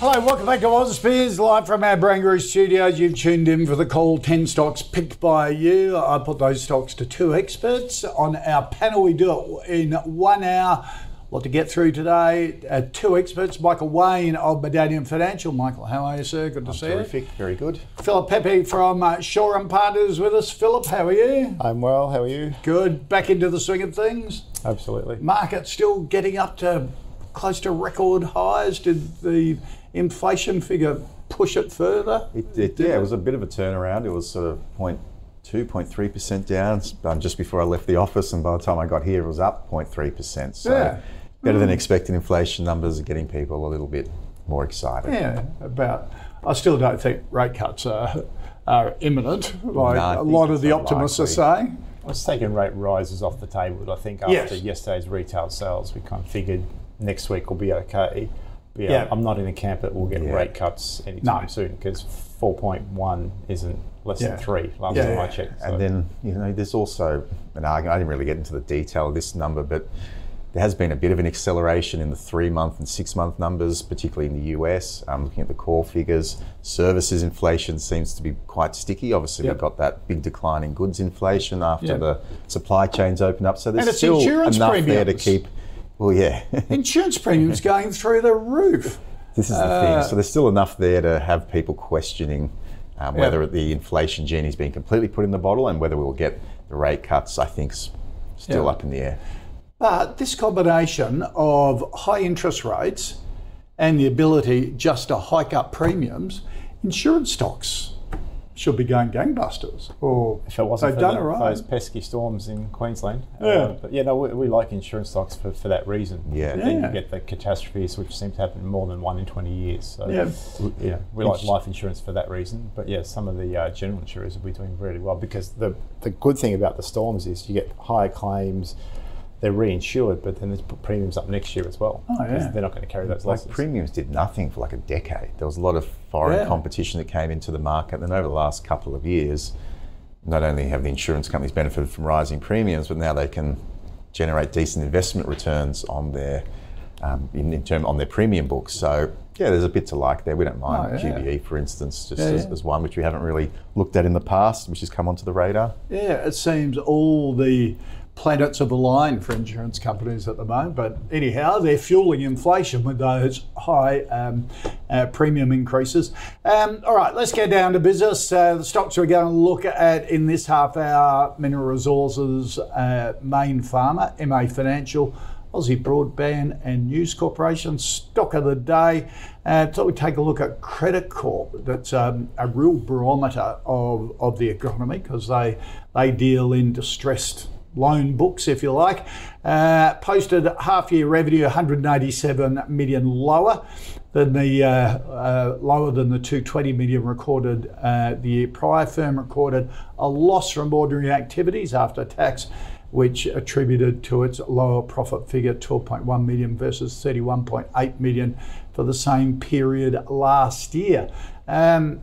Hello, welcome back to Ausbiz, live from our Barangaroo studios. You've tuned in for the call 10 stocks picked by you. I put those stocks to two experts. On our panel, we do it in one hour. A lot to get through today. Uh, two experts, Michael Wayne of Medallion Financial. Michael, how are you, sir? Good to see Terrific, very good. you. Philip Pepe from uh, Shaw and Partners with us. Philip, how are you? I'm well, how are you? Good. Back into the swing of things. Absolutely. Market still getting up to close to record highs. Did the inflation figure push it further? It, it, yeah, it was a bit of a turnaround. It was sort of 0.2, 0.3% down um, just before I left the office, and by the time I got here, it was up 0.3%. So Yeah. better than expected inflation numbers are getting people a little bit more excited. Yeah, about. I still don't think rate cuts are, are imminent, like No, I a think lot of the optimists are unlikely. saying. It's taken rate rises off the table. I think after Yes. yesterday's retail sales, we kind of figured next week will be okay. Yeah, Yeah. I'm not in the camp that we'll get Yeah. rate cuts anytime No. soon because 4.1 isn't less Yeah. than three last Yeah. time I checked. So. And then, you know, there's also an argument. I didn't really get into the detail of this number, but there has been a bit of an acceleration in the three month and six month numbers, particularly in the US. Um, looking at the core figures, services inflation seems to be quite sticky. Obviously, Yep. we've got that big decline in goods inflation after Yep. the supply chains open up. So there's still enough there to keep. Well, yeah. Insurance premiums going through the roof. This is the Uh, thing. So there's still enough there to have people questioning um, Yeah. whether the inflation genie's been completely put in the bottle and whether we'll get the rate cuts. I think's still Yeah. up in the air. But this combination of high interest rates and the ability just to hike up premiums, insurance stocks should be going gangbusters. Or if it wasn't they've for done the- it right. those pesky storms in Queensland. Yeah. Uh, but yeah, no, we, we like insurance stocks for, for that reason. Yeah. yeah. Then you get the catastrophes, which seem to happen more than one in 20 years. So Yeah. we, yeah, we like life insurance for that reason. But yeah, some of the uh, general insurers will be doing really well because the, the good thing about the storms is you get higher claims. They're reinsured, but then there's premiums up next year as well. Oh, yeah. They're not going to carry those Like premiums did nothing for like a decade. There was a lot of foreign Yeah. competition that came into the market. And over the last couple of years, not only have the insurance companies benefited from rising premiums, but now they can generate decent investment returns on their um, in, in term on their premium books. So yeah, there's a bit to like there. We don't mind Oh, yeah. QBE, for instance, just Yeah, as, yeah. as one which we haven't really looked at in the past, which has come onto the radar. Yeah, it seems all the planets have aligned for insurance companies at the moment. But anyhow, they're fueling inflation with those high um, uh, premium increases. Um, all right, let's get down to business. Uh, the stocks we're going to look at in this half hour Mineral Resources, uh, Mayne Pharma, MA Financial. Aussie Broadband and News Corporation stock of the day. Uh, so we take a look at Credit Corp. That's um, a real barometer of, of the economy because they they deal in distressed loan books, if you like. Uh, posted half year revenue 187 million lower than the uh, uh, lower than the 220 million recorded uh, the year prior. Firm recorded a loss from ordinary activities after tax which attributed to its lower profit figure 12.1 million versus 31.8 million for the same period last year. Um,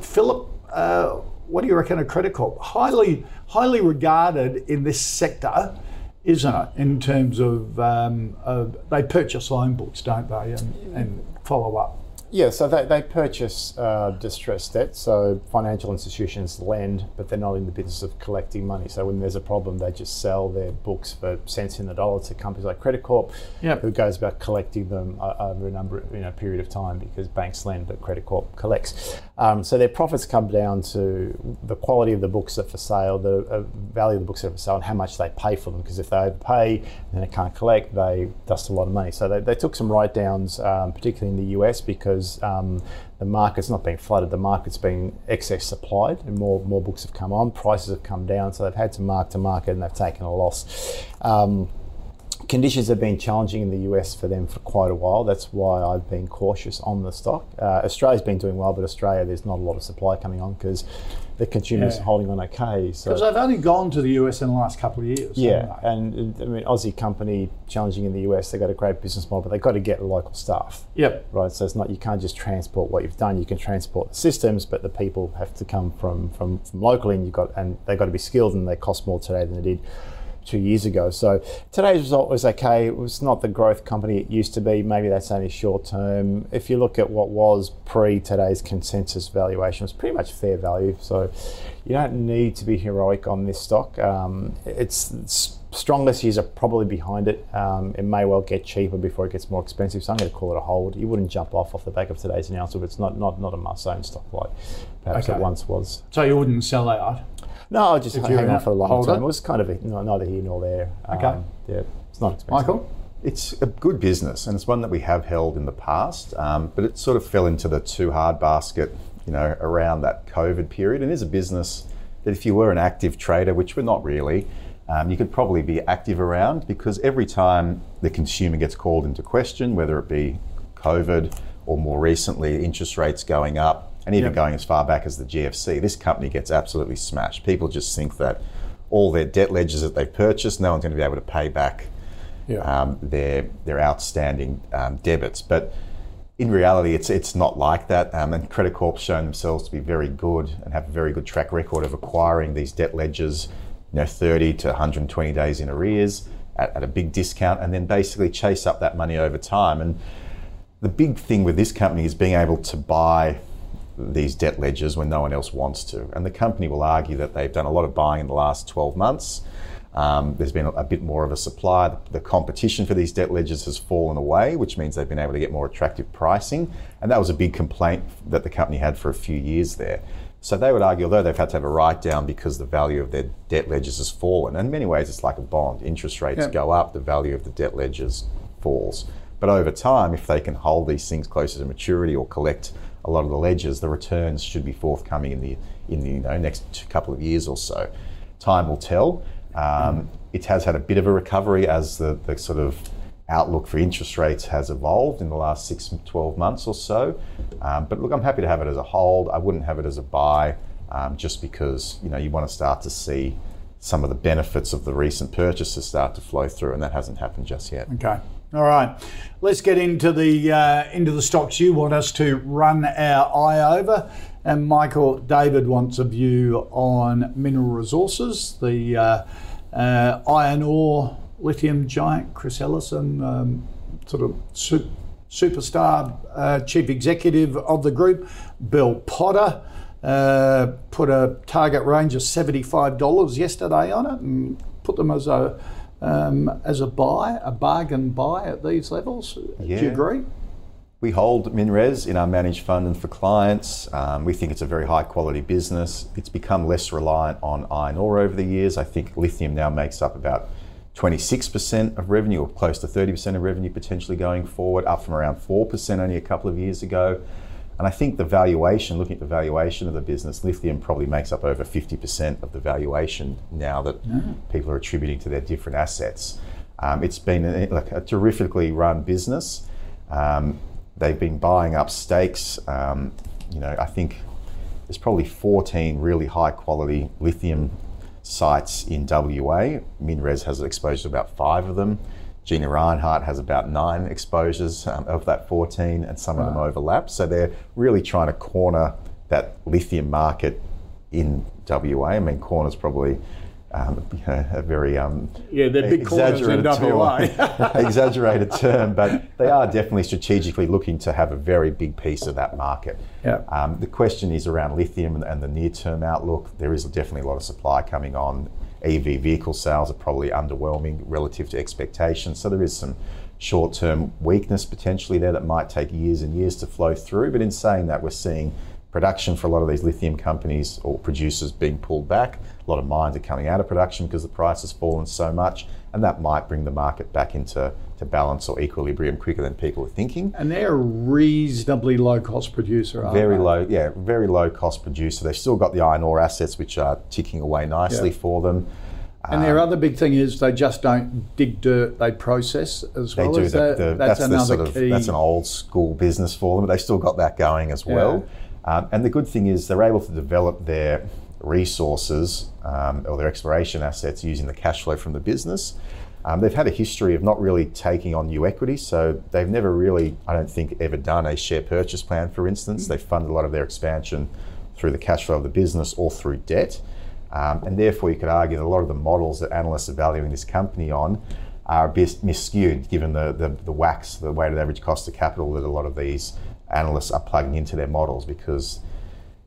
Philip, uh, what do you reckon of Credit Corp? Highly, highly regarded in this sector, isn't it? In terms of, um, of they purchase loan books, don't they, and, and follow up. Yeah, so they, they purchase uh, distressed debt. So financial institutions lend, but they're not in the business of collecting money. So when there's a problem, they just sell their books for cents in the dollar to companies like Credit Corp, Yep. who goes about collecting them uh, over a number, you know, period of time because banks lend, but Credit Corp collects. Um, so their profits come down to the quality of the books that are for sale, the uh, value of the books that are for sale, and how much they pay for them. Because if they overpay and they can't collect, they dust a lot of money. So they, they took some write downs, um, particularly in the US, because um, the market's not being flooded. The market's been excess supplied, and more more books have come on. Prices have come down, so they've had to mark to market, and they've taken a loss. Um, conditions have been challenging in the US for them for quite a while. That's why I've been cautious on the stock. Uh, Australia's been doing well, but Australia there's not a lot of supply coming on because the consumers Yeah. holding on okay. So Because they've only gone to the US in the last couple of years. yeah, and uh, I mean Aussie company challenging in the US. they've got a great business model, but they've got to get local staff. Yep. Right, so it's not you can't just transport what you've done. You can transport the systems, but the people have to come from from, from locally, and you've got and they've got to be skilled, and they cost more today than they did two years ago. So today's result was okay. It was not the growth company it used to be. Maybe that's only short term. If you look at what was pre today's consensus valuation, it's pretty much fair value. So you don't need to be heroic on this stock. Um, it's, it's strongest years are probably behind it. Um, it may well get cheaper before it gets more expensive. So I'm going to call it a hold. You wouldn't jump off off the back of today's announcement, but it's not not not a must-own stock like perhaps Okay. it once was. So you wouldn't sell out. No, I'll just If hang you're on a for the long time. term. It was kind of a, no, neither here nor there. Okay. Um, yeah, it's not expensive. Michael? It's a good business, and it's one that we have held in the past, um, but it sort of fell into the too hard basket, you know, around that COVID period. And is a business that if you were an active trader, which we're not really, um, you could probably be active around because every time the consumer gets called into question, whether it be COVID or more recently interest rates going up, and even Yep. going as far back as the GFC, this company gets absolutely smashed. People just think that all their debt ledgers that they've purchased, no one's going to be able to pay back Yeah. um, their their outstanding um, debits. But in reality, it's it's not like that. Um, and Credit Corp's shown themselves to be very good and have a very good track record of acquiring these debt ledgers, you know, 30 to 120 days in arrears at, at a big discount, and then basically chase up that money over time. And the big thing with this company is being able to buy these debt ledgers when no one else wants to. And the company will argue that they've done a lot of buying in the last 12 months. Um, there's been a, a bit more of a supply. The, the competition for these debt ledgers has fallen away, which means they've been able to get more attractive pricing. And that was a big complaint that the company had for a few years there. So they would argue, although they've had to have a write down because the value of their debt ledgers has fallen, and in many ways it's like a bond. Interest rates Yeah. go up, the value of the debt ledgers falls. But over time, if they can hold these things closer to maturity or collect a lot of the ledgers, the returns should be forthcoming in the in the you know, next couple of years or so. Time will tell. Um, It has had a bit of a recovery as the, the sort of outlook for interest rates has evolved in the last six, 12 months or so. Um, but look, I'm happy to have it as a hold. I wouldn't have it as a buy um, just because you know you want to start to see some of the benefits of the recent purchases start to flow through, and that hasn't happened just yet. Okay. All right. Let's get into the uh, into the stocks you want us to run our eye over. And Michael David wants a view on mineral resources, the uh, uh, iron ore, lithium giant, Chris Ellison, um, sort of su- superstar uh, chief executive of the group, Bell Potter. Uh, put a target range of $75 yesterday on it and put them as a um, as a buy, a bargain buy at these levels. Do you agree? We hold MinRes in our managed fund and for clients. Um, we think it's a very high quality business. It's become less reliant on iron ore over the years. I think lithium now makes up about 26% of revenue or close to 30% of revenue potentially going forward, up from around 4% only a couple of years ago. And I think the valuation, looking at the valuation of the business, lithium probably makes up over 50% of the valuation now that people are attributing to their different assets. Um, it's been a, like a terrifically run business. Um, they've been buying up stakes. Um, you know, I think there's probably 14 really high quality lithium sites in WA. MinRes has exposure to about five of them. Gina Rinehart has about nine exposures um, of that 14, and some of them overlap. So they're really trying to corner that lithium market in WA. I mean, corner's probably um, you know, a very um, Yeah, they're big corners in WA. term, exaggerated term, but they are definitely strategically looking to have a very big piece of that market. Yeah. Um, the question is around lithium and, and the near-term outlook. There is definitely a lot of supply coming on. EV vehicle sales are probably underwhelming relative to expectations, so there is some short-term weakness potentially there that might take years and years to flow through. But in saying that, we're seeing production for a lot of these lithium companies or producers being pulled back. A lot of mines are coming out of production because the price has fallen so much, and that might bring the market back into to balance or equilibrium quicker than people are thinking. and they're a reasonably low cost producer, aren't Very they? low, yeah, very low cost producer. They've still got the iron ore assets, which are ticking away nicely Yeah. for them. And their other big thing is they just don't dig dirt; they process as They well. do Is that. that- the, that's, that's, another sort of key. that's an old school business for them, but they still got that going as well. Um, and the good thing is they're able to develop their resources um, or their exploration assets using the cash flow from the business. Um, they've had a history of not really taking on new equity, so they've never really, I don't think, ever done a share purchase plan, for instance. They funded a lot of their expansion through the cash flow of the business or through debt. Um, and therefore, you could argue that a lot of the models that analysts are valuing this company on are a bit misskewed given the, the, the WACC, the weighted average cost of capital that a lot of these analysts are plugging into their models because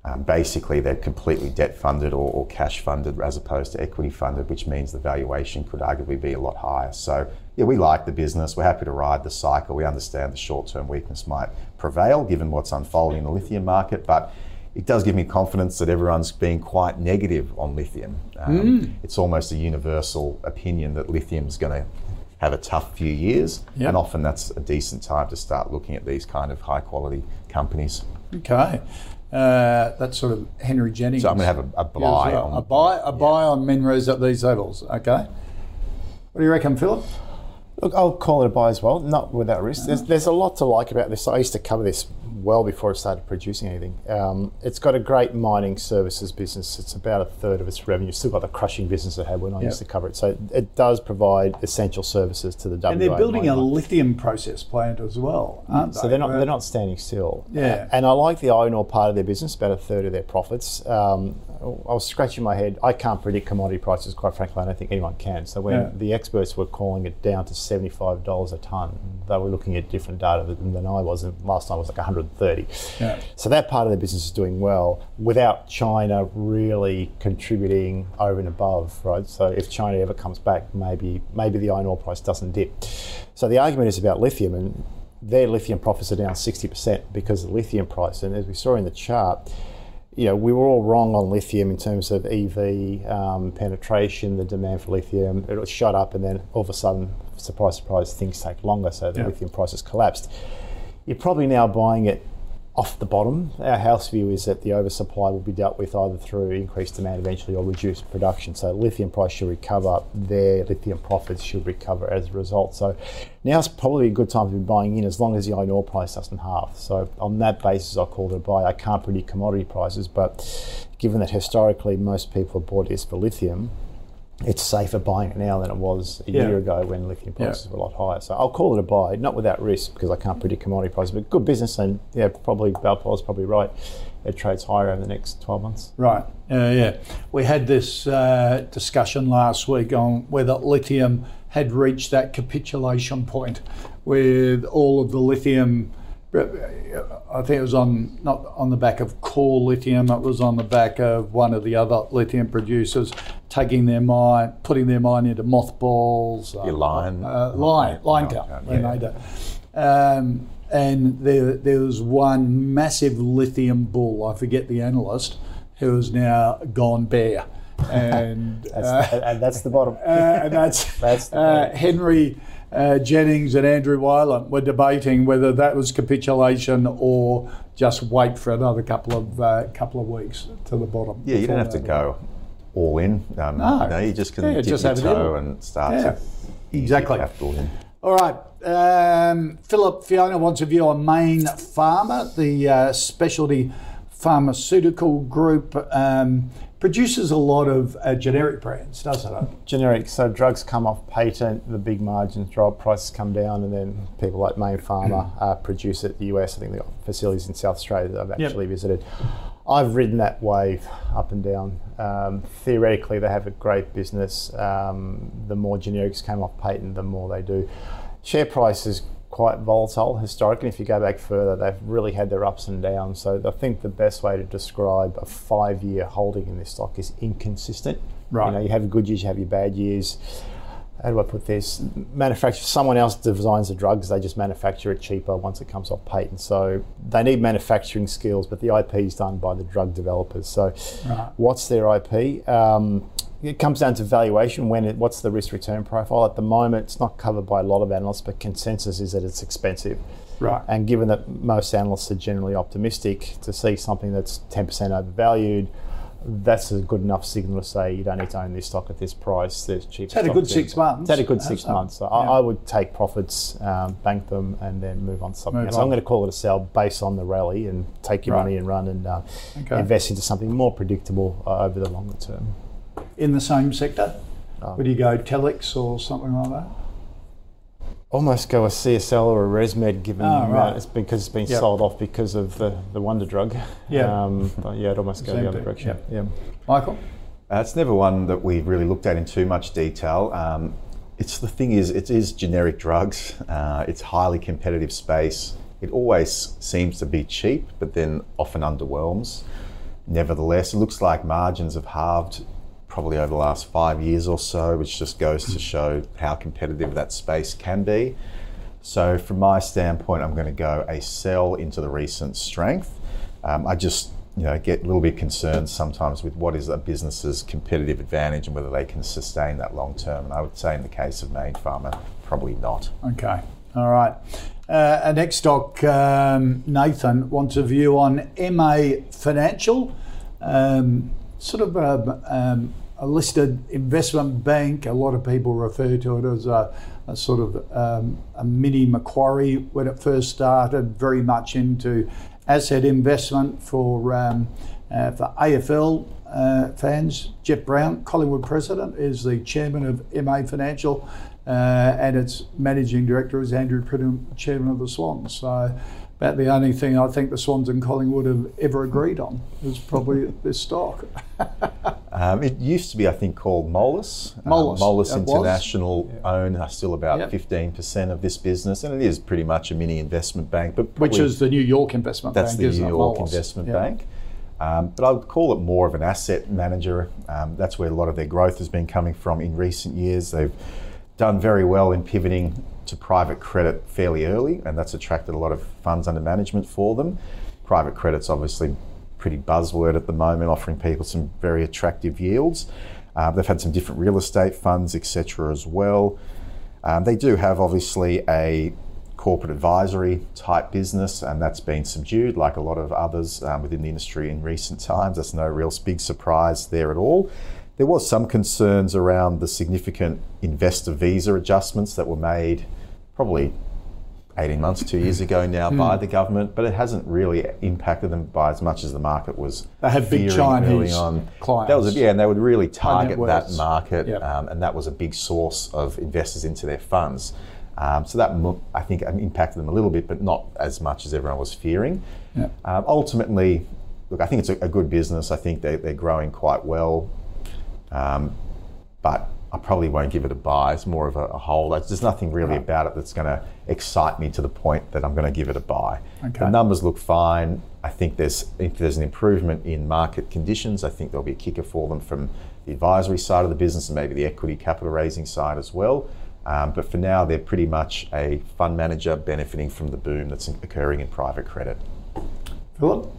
um, basically they're completely debt funded or, or cash funded as opposed to equity funded, which means the valuation could arguably be a lot higher. So, yeah, we like the business. We're happy to ride the cycle. We understand the short term weakness might prevail given what's unfolding in the lithium market, but it does give me confidence that everyone's being quite negative on lithium. Um, It's almost a universal opinion that lithium's going to have a tough few years, Yep. and often that's a decent time to start looking at these kind of high quality companies. okay. Uh, that's sort of Henry Jennings. So I'm going to have a, a buy as well. on a buy, a buy on Minres at these levels. Okay. What do you reckon, Philip? Look, I'll call it a buy as well, not without risk. There's, there's a lot to like about this. I used to cover this well before it started producing anything. Um, it's got a great mining services business. It's about a third of its revenue. Still got the crushing business it had when I used to cover it. So it does provide essential services to the WA. And they're building a lithium process plant as well, aren't they? So they're not they're not standing still. Yeah. And I like the iron ore part of their business, about a third of their profits. Um, I was scratching my head. I can't predict commodity prices, quite frankly. I don't think anyone can. So when Yeah. the experts were calling it down to seventy five dollars a ton, they were looking at different data than, than I was. And last time was like one hundred and thirty. Yeah. So that part of the business is doing well without China really contributing over and above, right? So if China ever comes back, maybe maybe the iron ore price doesn't dip. So the argument is about lithium, and their lithium profits are down sixty percent because of the lithium price. And as we saw in the chart, you know, we were all wrong on lithium in terms of EV um, penetration, the demand for lithium. It was shot up, and then all of a sudden, surprise, surprise, things take longer, so the Yeah. lithium prices collapsed. You're probably now buying it off the bottom. Our house view is that the oversupply will be dealt with either through increased demand eventually or reduced production. So lithium price should recover, their lithium profits should recover as a result. So now's probably a good time to be buying in as long as the iron ore price doesn't halve. So on that basis, I call it a buy. I can't predict commodity prices, but given that historically most people bought this for lithium, it's safer buying it now than it was a Yeah. year ago when lithium Yeah. prices were a lot higher. So I'll call it a buy, not without risk because I can't predict commodity prices, but good business and yeah, probably Bell Potter's probably right. It trades higher over the next 12 months. Right. Yeah, yeah. We had this uh, discussion last week on whether lithium had reached that capitulation point with all of the lithium. I think it was on not on the back of Core Lithium. It was on the back of one of the other lithium producers taking their mine, putting their mine into mothballs. Your line. uh, line, line Yeah, cut. yeah. Um, and there, there was one massive lithium bull. I forget the analyst who has now gone bare, and That's, uh, and that's the bottom. uh, and that's, That's the uh. Henry uh, Jennings and Andrew Wielandt were debating whether that was capitulation or just wait for another couple of uh, couple of weeks to the bottom. Yeah, you don't have to go all in. Um, No. no, you just can Yeah, dip just your toe and start Yeah, to exactly. All right. Um, Philip Fiona wants a view on Mayne Pharma, the uh, specialty pharmaceutical group. Um, produces a lot of uh, generic brands, doesn't it? Generic, so drugs come off patent, the big margins drop, prices come down, and then people like Mayne Pharma uh, produce it. The US, I think got facilities in South Australia that I've Yep. actually visited. I've ridden that wave up and down. Um, theoretically, they have a great business. Um, the more generics came off patent, the more they do. Share price is quite volatile historically. If you go back further, they've really had their ups and downs. So I think the best way to describe a five-year holding in this stock is inconsistent. Right. You know, you have good years, you have your bad years. How do I put this? Manufacture someone else designs the drugs. They just manufacture it cheaper once it comes off patent. So they need manufacturing skills, but the IP is done by the drug developers. So, Right. what's their IP? Um, it comes down to valuation. When it, what's the risk return profile? At the moment, it's not covered by a lot of analysts, but consensus is that it's expensive. Right. And given that most analysts are generally optimistic, to see something that's 10% overvalued, that's a good enough signal to say you don't need to own this stock at this price. There's cheap. It's had a good six months. It's had a good six up. months. So Yeah. I, I would take profits, um, bank them, and then move on to something Move else. on. I'm going to call it a sell based on the rally and take your Right. money and run and uh, Okay. invest into something more predictable uh, over the longer term. In the same sector? Oh. Would you go Telix or something like that? Almost go a CSL or a ResMed, given Oh, the amount right. it's because it's been Yep. sold off because of the, the wonder drug. Yeah. Um, but yeah, it almost go the other thing, direction. Yeah. Michael? Uh, it's never one that we've really looked at in too much detail. Um, it's the thing is, it is generic drugs. Uh, it's highly competitive space. It always seems to be cheap, but then often underwhelms. Nevertheless, it looks like margins have halved probably over the last five years or so, which just goes to show how competitive that space can be. So, from my standpoint, I'm going to go a sell into the recent strength. Um, I just, you know, get a little bit concerned sometimes with what is a business's competitive advantage and whether they can sustain that long term. And I would say, in the case of Mayne Pharma, probably not. Okay. All right. Uh, our next stock, um, Nathan, wants a view on MA Financial, um, sort of a, um, a listed investment bank. A lot of people refer to it as a, a sort of um, a mini Macquarie when it first started, very much into asset investment for, um, uh, for AFL uh, fans. Jeff Browne, Collingwood president, is the chairman of MA Financial. Uh, and its managing director is Andrew Pridham, chairman of the Swans. So, about the only thing I think the Swans and Collingwood have ever agreed on is probably this stock. Um, it used to be, I think, called Moelis. Um, Moelis, Moelis it was. International own uh, still about Yep. 15% of this business, and it is pretty much a mini investment bank. But Which is the New York Investment That's Bank, That's the New? York Moelis. Investment Yeah. Bank. Um, but I would call it more of an asset manager. Um, that's where a lot of their growth has been coming from in recent years. They've done very well in pivoting to private credit fairly early, and that's attracted a lot of funds under management for them. Private credit's obviously pretty buzzword at the moment, offering people some very attractive yields. Uh, they've had some different real estate funds, etc., as well. Um, they do have obviously a corporate advisory type business, and that's been subdued like a lot of others um, within the industry in recent times. That's no real big surprise there at all. There was some concerns around the significant investor visa adjustments that were made probably 18 months, two years ago now by the government, but it hasn't really impacted them by as much as the market was. They have big Chinese on. clients. That was a, yeah, and they would really target that market, Yep. um, and that was a big source of investors into their funds. Um, so that I think um, impacted them a little bit, but not as much as everyone was fearing. Yeah. Um, ultimately, look, I think it's a, a good business. I think they, they're growing quite well, um, but I probably won't give it a buy. It's more of a, a hold. There's nothing really Right. about it that's going to excite me to the point that I'm going to give it a buy. Okay. The numbers look fine. I think there's if there's an improvement in market conditions, I think there'll be a kicker for them from the advisory side of the business and maybe the equity capital raising side as well. Um, but for now, they're pretty much a fund manager benefiting from the boom that's occurring in private credit. Philip?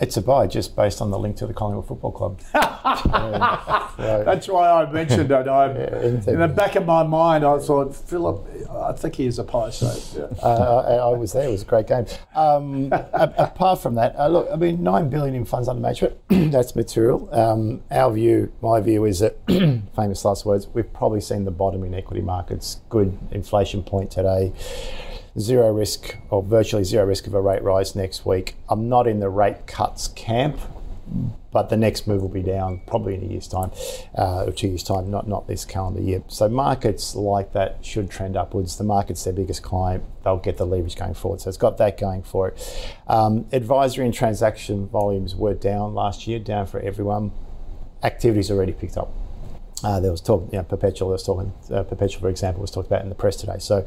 It's a buy just based on the link to the Collingwood Football Club. Yeah, so- That's why I mentioned it. I, anything. in the back of my mind, I thought, Philip, I think he is a pie, so yeah. uh, I, I was there. It was a great game. Um, a- apart from that, uh, look, I mean, nine billion in funds under management. that's material. Um, our view, my view, is that famous last words. We've probably seen the bottom in equity markets. Good inflation point today. Zero risk, or virtually zero risk of a rate rise next week. I'm not in the rate cuts camp, but the next move will be down probably in a year's time uh, or two years' time, not not this calendar year. So markets like that should trend upwards. The market's their biggest client; they'll get the leverage going forward. So it's got that going for it. Um, advisory and transaction volumes were down last year, down for everyone. Activity's already picked up. Uh, there was talk, you know, Perpetual. Was talking, uh, Perpetual, for example, was talked about in the press today. So,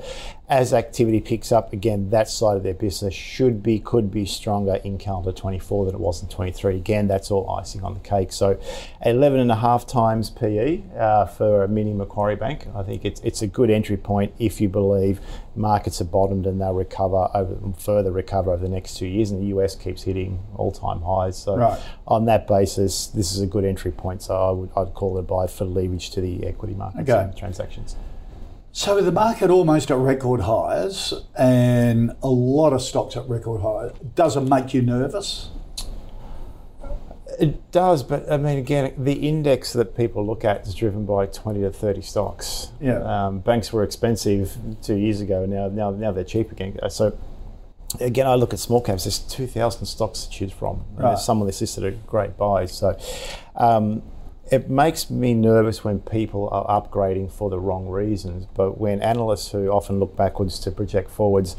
as activity picks up again, that side of their business should be, could be stronger in calendar 24 than it was in 23. Again, that's all icing on the cake. So, 11 and a half times PE uh, for a mini Macquarie Bank. I think it's it's a good entry point if you believe markets are bottomed and they'll recover over further recover over the next two years, and the US keeps hitting all-time highs. So, Right. on that basis, this is a good entry point. So, I would I'd call it a buy for leverage to the equity markets Okay. and transactions. So the market almost at record highs and a lot of stocks at record highs, does it make you nervous? It does, but I mean, again, the index that people look at is driven by 20 to 30 stocks. Yeah. Um, banks were expensive two years ago, now now now they're cheap again. So, again, I look at small caps. There's 2,000 stocks to choose from. And Right. There's some on this list that are great buys. So, um, it makes me nervous when people are upgrading for the wrong reasons. But when analysts who often look backwards to project forwards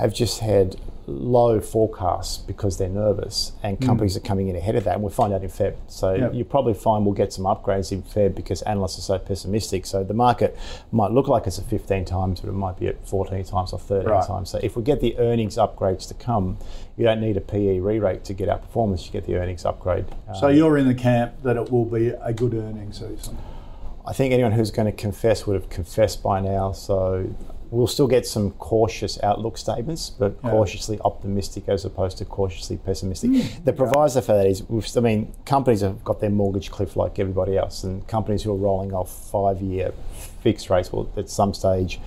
have just had low forecasts because they're nervous, and companies are coming in ahead of that, and we'll find out in Feb. So Yeah. you probably find we'll get some upgrades in Feb because analysts are so pessimistic. So the market might look like it's at 15 times, but it might be at 14 times or 13 Right. times. So if we get the earnings upgrades to come, you don't need a PE re-rate to get our performance. You get the earnings upgrade. So Um, you're in the camp that it will be a good earnings season. I think anyone who's going to confess would have confessed by now. So we'll still get some cautious outlook statements, but Yeah. cautiously optimistic as opposed to cautiously pessimistic. Hmm. The proviso for that is, we've, I mean, companies have got their mortgage cliff like everybody else, and companies who are rolling off five-year fixed rates will, at some stage,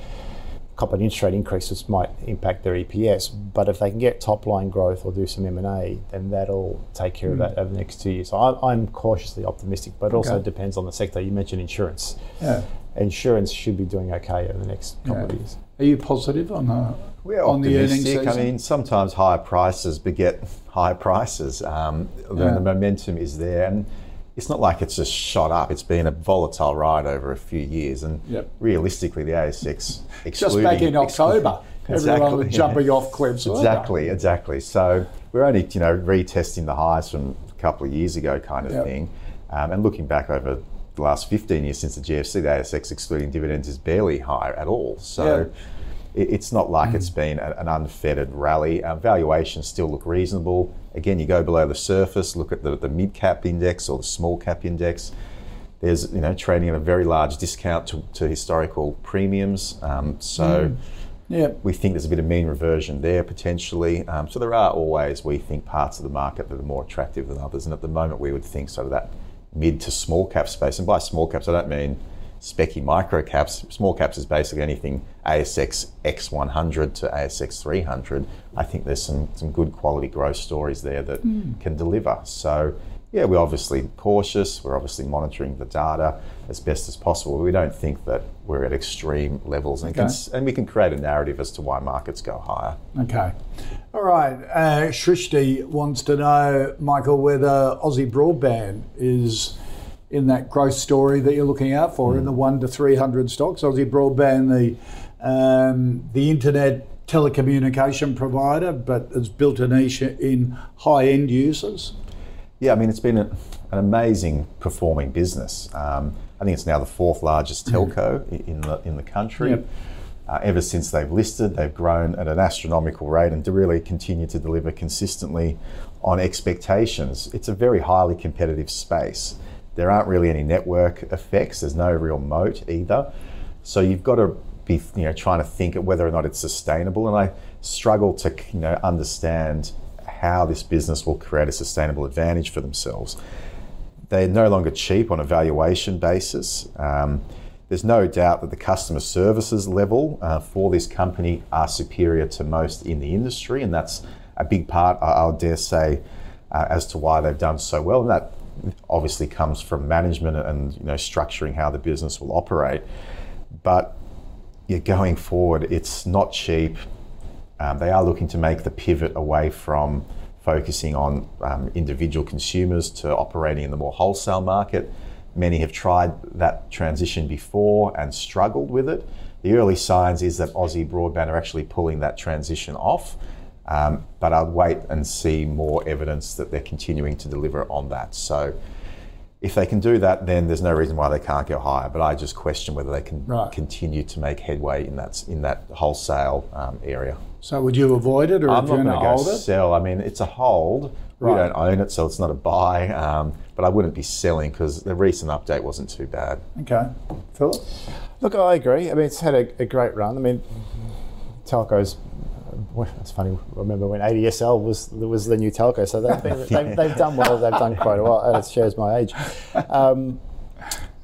couple of interest rate increases might impact their EPS. But if they can get top line growth or do some M and A, then that'll take care of hmm. that over the next two years. So I, I'm cautiously optimistic, but it also depends on the sector. You mentioned insurance. Yeah. Insurance should be doing okay over the next couple of years. Are you positive on the We're on the earnings optimistic. season? I mean, sometimes higher prices beget higher prices. Um, the, Yeah. the momentum is there, and it's not like it's just shot up. It's been a volatile ride over a few years, and Yep. realistically, the ASX just back in October, everyone was Exactly. jumping off cliffs. weren't they? Exactly, exactly. So we're only, you know, retesting the highs from a couple of years ago, kind of Yep. thing. Um, and looking back over the last 15 years since the GFC, the ASX excluding dividends is barely higher at all. So it, it's not like it's been an unfettered rally. Uh, valuations still look reasonable. Again, you go below the surface, look at the, the mid cap index or the small cap index. There's, you know, trading at a very large discount to, to historical premiums. Um, so Yeah. we think there's a bit of mean reversion there potentially. Um, so there are always, we think, parts of the market that are more attractive than others. And at the moment, we would think sort of that mid to small cap space. And by small caps, I don't mean specky micro caps. Small caps is basically anything ASX X100 to ASX 300. I think there's some, some good quality growth stories there that hmm. can deliver. So yeah, we're obviously cautious. We're obviously monitoring the data as best as possible. We don't think that we're at extreme levels, and, can, and we can create a narrative as to why markets go higher. Okay. All right. Uh, Shrishti wants to know, Michael, whether Aussie Broadband is in that growth story that you're looking out for in the one to three hundred stocks. Aussie Broadband, the um, the internet telecommunication provider, but it's built a niche in high end users. Yeah, I mean, it's been an amazing performing business. Um, I think it's now the fourth largest telco in the in the country. Yep. Uh, ever since they've listed, they've grown at an astronomical rate and to really continue to deliver consistently on expectations. It's a very highly competitive space. There aren't really any network effects. There's no real moat either. So you've got to be, you know, trying to think of whether or not it's sustainable. And I struggle to, you know, understand how this business will create a sustainable advantage for themselves. They're no longer cheap on a valuation basis. Um, there's no doubt that the customer services level uh, for this company are superior to most in the industry, and that's a big part, I I would dare say, uh, as to why they've done so well. And that obviously comes from management and you know structuring how the business will operate. But yeah, going forward, it's not cheap. Um, they are looking to make the pivot away from focusing on um, individual consumers to operating in the more wholesale market. Many have tried that transition before and struggled with it. The early signs is that Aussie Broadband are actually pulling that transition off. Um, but I'll wait and see more evidence that they're continuing to deliver on that. So if they can do that, then there's no reason why they can't go higher. But I just question whether they can Right. continue to make headway in that in that wholesale um, area. So would you avoid it, or I'm not going to go hold it? sell. I mean, it's a hold. We don't own it, so it's not a buy. Um, but I wouldn't be selling because the recent update wasn't too bad. Okay, Philip. Look, I agree. I mean, it's had a, a great run. I mean, telcos. It's funny. I remember when ADSL was was the new telco, so they've, been, they've, they've done well. They've done quite a while, and it shows my age. Um,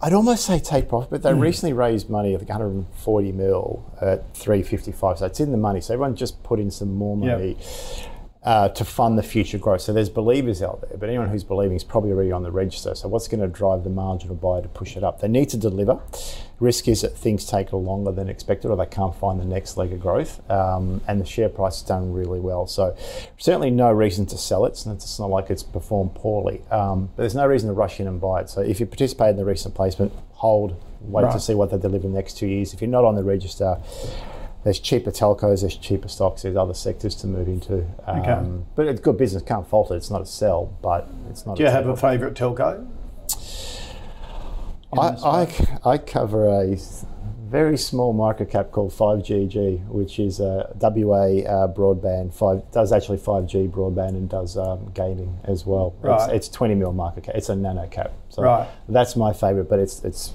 I'd almost say take profit, but they recently raised money of like 140 mil at 355, so it's in the money. So everyone just put in some more money. Yep. Uh, to fund the future growth. So there's believers out there, but anyone who's believing is probably already on the register. So what's going to drive the marginal buyer to push it up? They need to deliver. Risk is that things take longer than expected, or they can't find the next leg of growth. Um, and the share price has done really well. So certainly no reason to sell it. It's not, it's not like it's performed poorly, um, but there's no reason to rush in and buy it. So if you participate in the recent placement, hold, wait Right. to see what they deliver in the next two years. If you're not on the register, there's cheaper telcos, there's cheaper stocks, there's other sectors to move into. Um, Okay. But it's good business, can't fault it. It's not a sell, but it's not. Do you have a favourite telco? I, I, I cover a very small market cap called 5GG, which is a WA uh, broadband. Five does actually 5G broadband and does um, gaming as well. Right. It's, it's 20 mil market cap. It's a nano cap. So Right. that's my favourite, but it's it's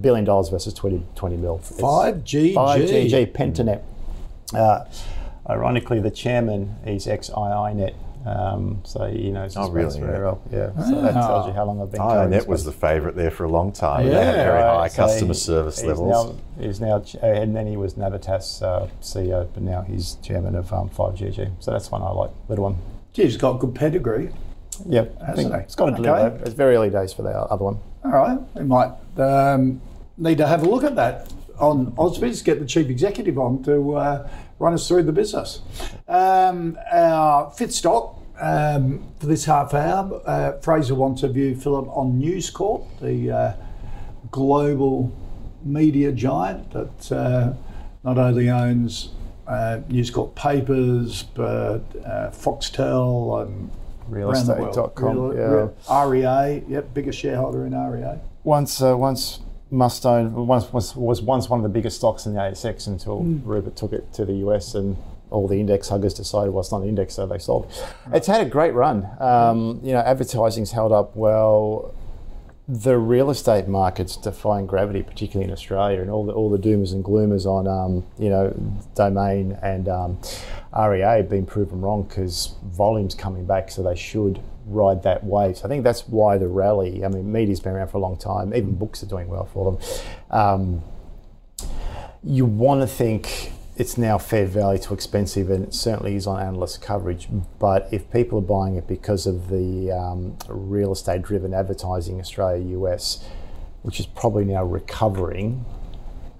billion dollars versus 20 20 mil. Five G. 5GG Pentanet. Uh, ironically, the chairman is ex IINet. Um, so he knows his Oh, really? very Yeah. well. Yeah. So that tells you how long I've been. Oh, covering net was the favourite there for a long time. they Yeah, had very Right, high so customer he- service he's levels. Now, he's now, uh, and then he was Navitas uh, CEO, but now he's chairman of um, 5GG. So that's one I like, little one. Geez, he's got good pedigree. Yeah, I think Hasn't he? it's got to Okay. It's very early days for the other one. All right, we might um, need to have a look at that on Ausbiz. Get the chief executive on to uh, run us through the business. Um, our fifth stock um, for this half hour. Uh, Fraser wants a view, Philip, on News Corp, the uh, global media giant that uh, not only owns uh, News Corp papers, but uh, Foxtel and around the world. Realestate.com. Real- yeah. REA, yep, biggest shareholder in REA. Once, uh, once Mustone once was, was once one of the biggest stocks in the ASX until Rupert took it to the US and all the index huggers decided well it's not an index so they sold. It's had a great run. Um, you know, advertising's held up well. The real estate market's defying gravity, particularly in Australia, and all the all the doomers and gloomers on um, you know domain and um, REA have been proven wrong because volume's coming back, so they should ride that wave. So I think that's why the rally. I mean, media's been around for a long time. Even books are doing well for them. Um, you want to think it's now fair value to expensive, and it certainly is on analyst coverage. But if people are buying it because of the um, real estate driven advertising, Australia, US, which is probably now recovering,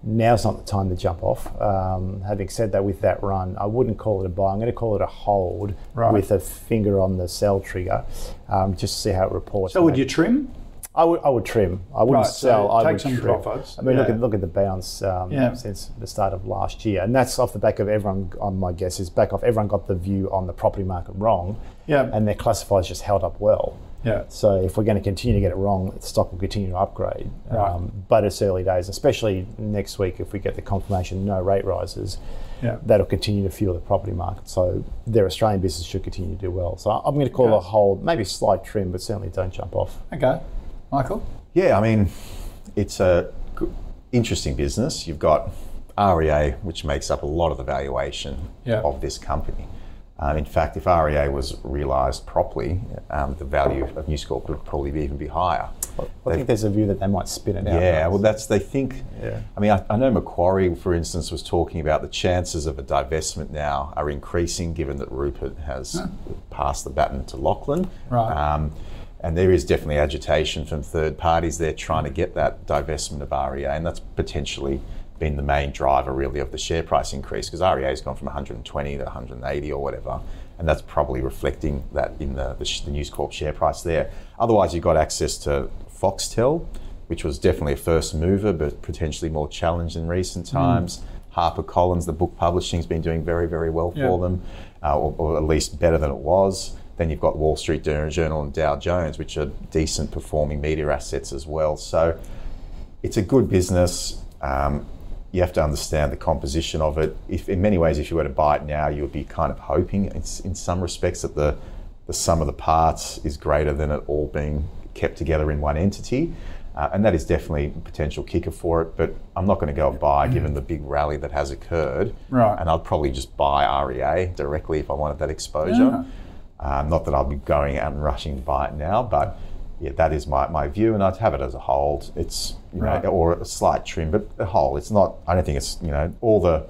now's not the time to jump off. Um, having said that, with that run, I wouldn't call it a buy. I'm going to call it a hold Right. with a finger on the sell trigger, um, just to see how it reports. So would you trim? I would, I would trim. I wouldn't Right, so sell. I take would some trim. profits. I mean, look at look at the bounce um, Yeah. since the start of last year, and that's off the back of everyone. On my guess is back off. Everyone got the view on the property market wrong, Yeah. and their classifieds just held up well. Yeah. So if we're going to continue to get it wrong, the stock will continue to upgrade. Right. Um, but it's early days, especially next week if we get the confirmation no rate rises. Yeah. That'll continue to fuel the property market. So their Australian business should continue to do well. So I'm going to call it a Okay. hold, maybe a slight trim, but certainly don't jump off. Okay. Michael? Yeah, I mean, it's a g- interesting business. You've got REA, which makes up a lot of the valuation Yeah. of this company. Um, in fact, if REA was realised properly, um, the value of News Corp would probably be even be higher. I think there's a view that they might spin it out. Yeah, well, that's they think. Yeah. I mean, I, I know Macquarie, for instance, was talking about the chances of a divestment now are increasing, given that Rupert has passed the baton to Lachlan. Right. Um, and there is definitely agitation from third parties there trying to get that divestment of REA, and that's potentially been the main driver really of the share price increase because REA has gone from 120 to 180 or whatever, and that's probably reflecting that in the, the, the News Corp share price there. Otherwise, you got access to Foxtel, which was definitely a first mover, but potentially more challenged in recent times. Mm. Harper Collins, the book publishing, has been doing very, very well for them, uh, or, or, at least better than it was. Then you've got Wall Street Journal and Dow Jones, which are decent performing media assets as well. So it's a good business. Um, you have to understand the composition of it. If in many ways, if you were to buy it now, you would be kind of hoping, in some respects, that the the sum of the parts is greater than it all being kept together in one entity. Uh, and that is definitely a potential kicker for it. But I'm not going to go and buy, given the big rally that has occurred. Right. And I'd probably just buy REA directly if I wanted that exposure. Yeah. Um, not that I'll be going out and rushing to buy it now, but yeah, that is my, my view, and I'd have it as a hold. It's you right. know, or a slight trim, but a hold. It's not. I don't think it's you know all the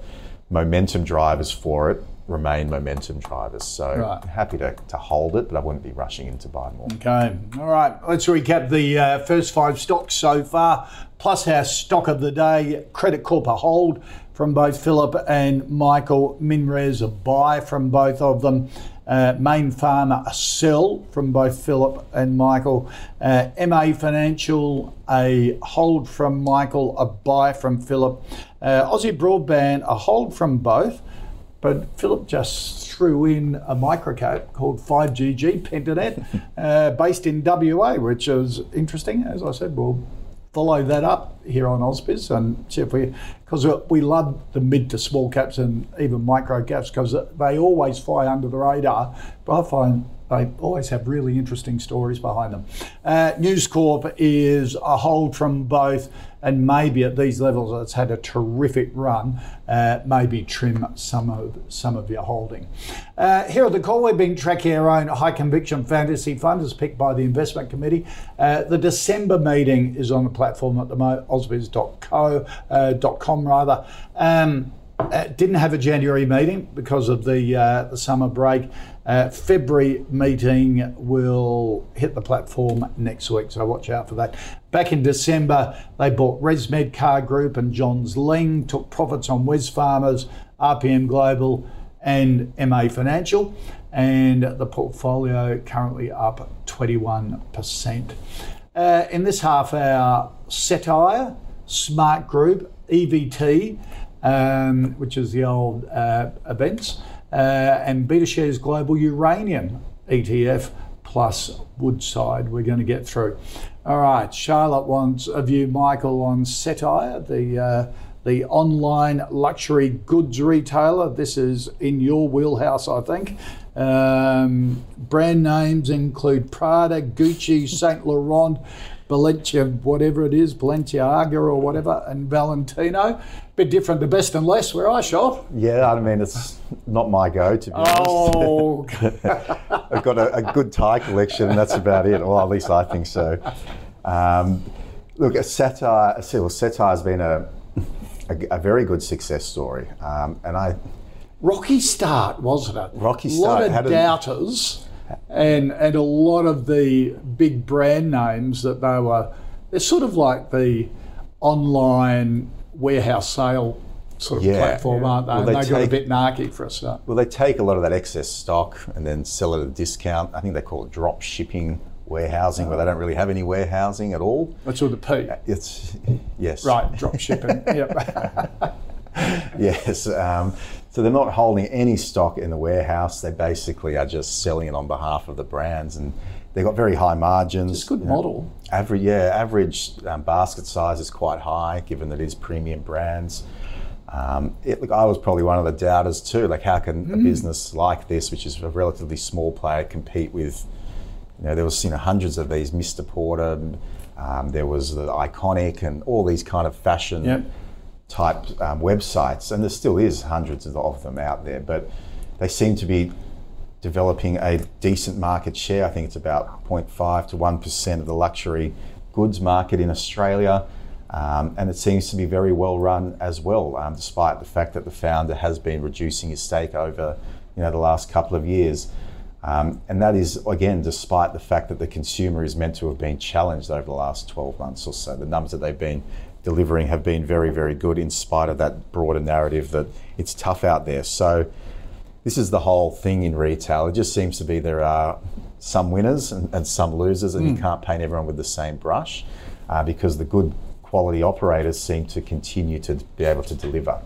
momentum drivers for it remain momentum drivers. So right. happy to, to hold it, but I wouldn't be rushing in to buy more. Okay. All right. Let's recap the uh, first five stocks so far, plus our stock of the day. Credit Corp a hold from both Philip and Michael. Minres a buy from both of them. Uh, Mayne Pharma a sell from both Philip and Michael. Uh, MA Financial a hold from Michael, a buy from Philip. Uh, Aussie Broadband a hold from both. But Philip just threw in a microcap called 5GG Pentanet, uh, based in WA, which is interesting. As I said, we'll follow that up here on Ausbiz and see if we, because we love the mid to small caps and even micro caps because they always fly under the radar. But I find they always have really interesting stories behind them. Uh, News Corp is a hold from both and maybe at these levels it's had a terrific run, uh, maybe trim some of some of your holding. Uh, here at the call, we've been tracking our own high conviction fantasy fund as picked by the investment committee. Uh, the December meeting is on the platform at the moment, ausbiz.co.com uh, rather. Um, uh, didn't have a January meeting because of the, uh, the summer break. Uh, February meeting will hit the platform next week, so watch out for that. Back in December, they bought ResMed Car Group and Johns Lyng, took profits on Wesfarmers, RPM Global, and MA Financial, and the portfolio currently up 21%. Uh, in this half hour, Cettire, Smart Group, EVT, um, which is the old uh, events uh, and BetaShares Global Uranium ETF plus Woodside we're going to get through. All right, Charlotte wants a view, Michael, on Cettire, the uh, the online luxury goods retailer. This is in your wheelhouse, I think. Um, brand names include Prada, Gucci, Saint Laurent, Balenciaga, whatever it is, Balenciaga or whatever, and Valentino bit different to best and less where I shop. Yeah, I mean it's not my go to be oh. honest. I've got a, a, good tie collection, and that's about it. Well, at least I think so. Um, look, a Cettire, a Cettire has been a, a, a, very good success story, um, and I. Rocky start, wasn't it? Rocky start. A lot of doubters, and and a lot of the big brand names that they were. They're sort of like the online warehouse sale sort of yeah. platform, aren't they? Well, they, they take, got a bit narky for a start. Well, they take a lot of that excess stock and then sell it at a discount. I think they call it drop shipping warehousing, where they don't really have any warehousing at all. That's all the P. It's yes. Right, drop shipping. yep. yes. Um, so they're not holding any stock in the warehouse. They basically are just selling it on behalf of the brands and They've got very high margins. It's a good model. Know, average, yeah, average um, basket size is quite high, given that it is premium brands. Um, it, look, I was probably one of the doubters too. Like, how can mm. a business like this, which is a relatively small player, compete with? You know, there was you know hundreds of these Mr. Porter. Um, there was the Iconic and all these kind of fashion yep. Type um, websites, and there still is hundreds of them out there. But they seem to be developing a decent market share. I think it's about 0.5 to 1% of the luxury goods market in Australia. Um, and it seems to be very well run as well, um, despite the fact that the founder has been reducing his stake over you know, the last couple of years. Um, and that is, again, despite the fact that the consumer is meant to have been challenged over the last 12 months or so. The numbers that they've been delivering have been very, very good in spite of that broader narrative that it's tough out there. So this is the whole thing in retail. It just seems to be there are some winners and, and some losers, and mm. you can't paint everyone with the same brush uh, because the good quality operators seem to continue to be able to deliver.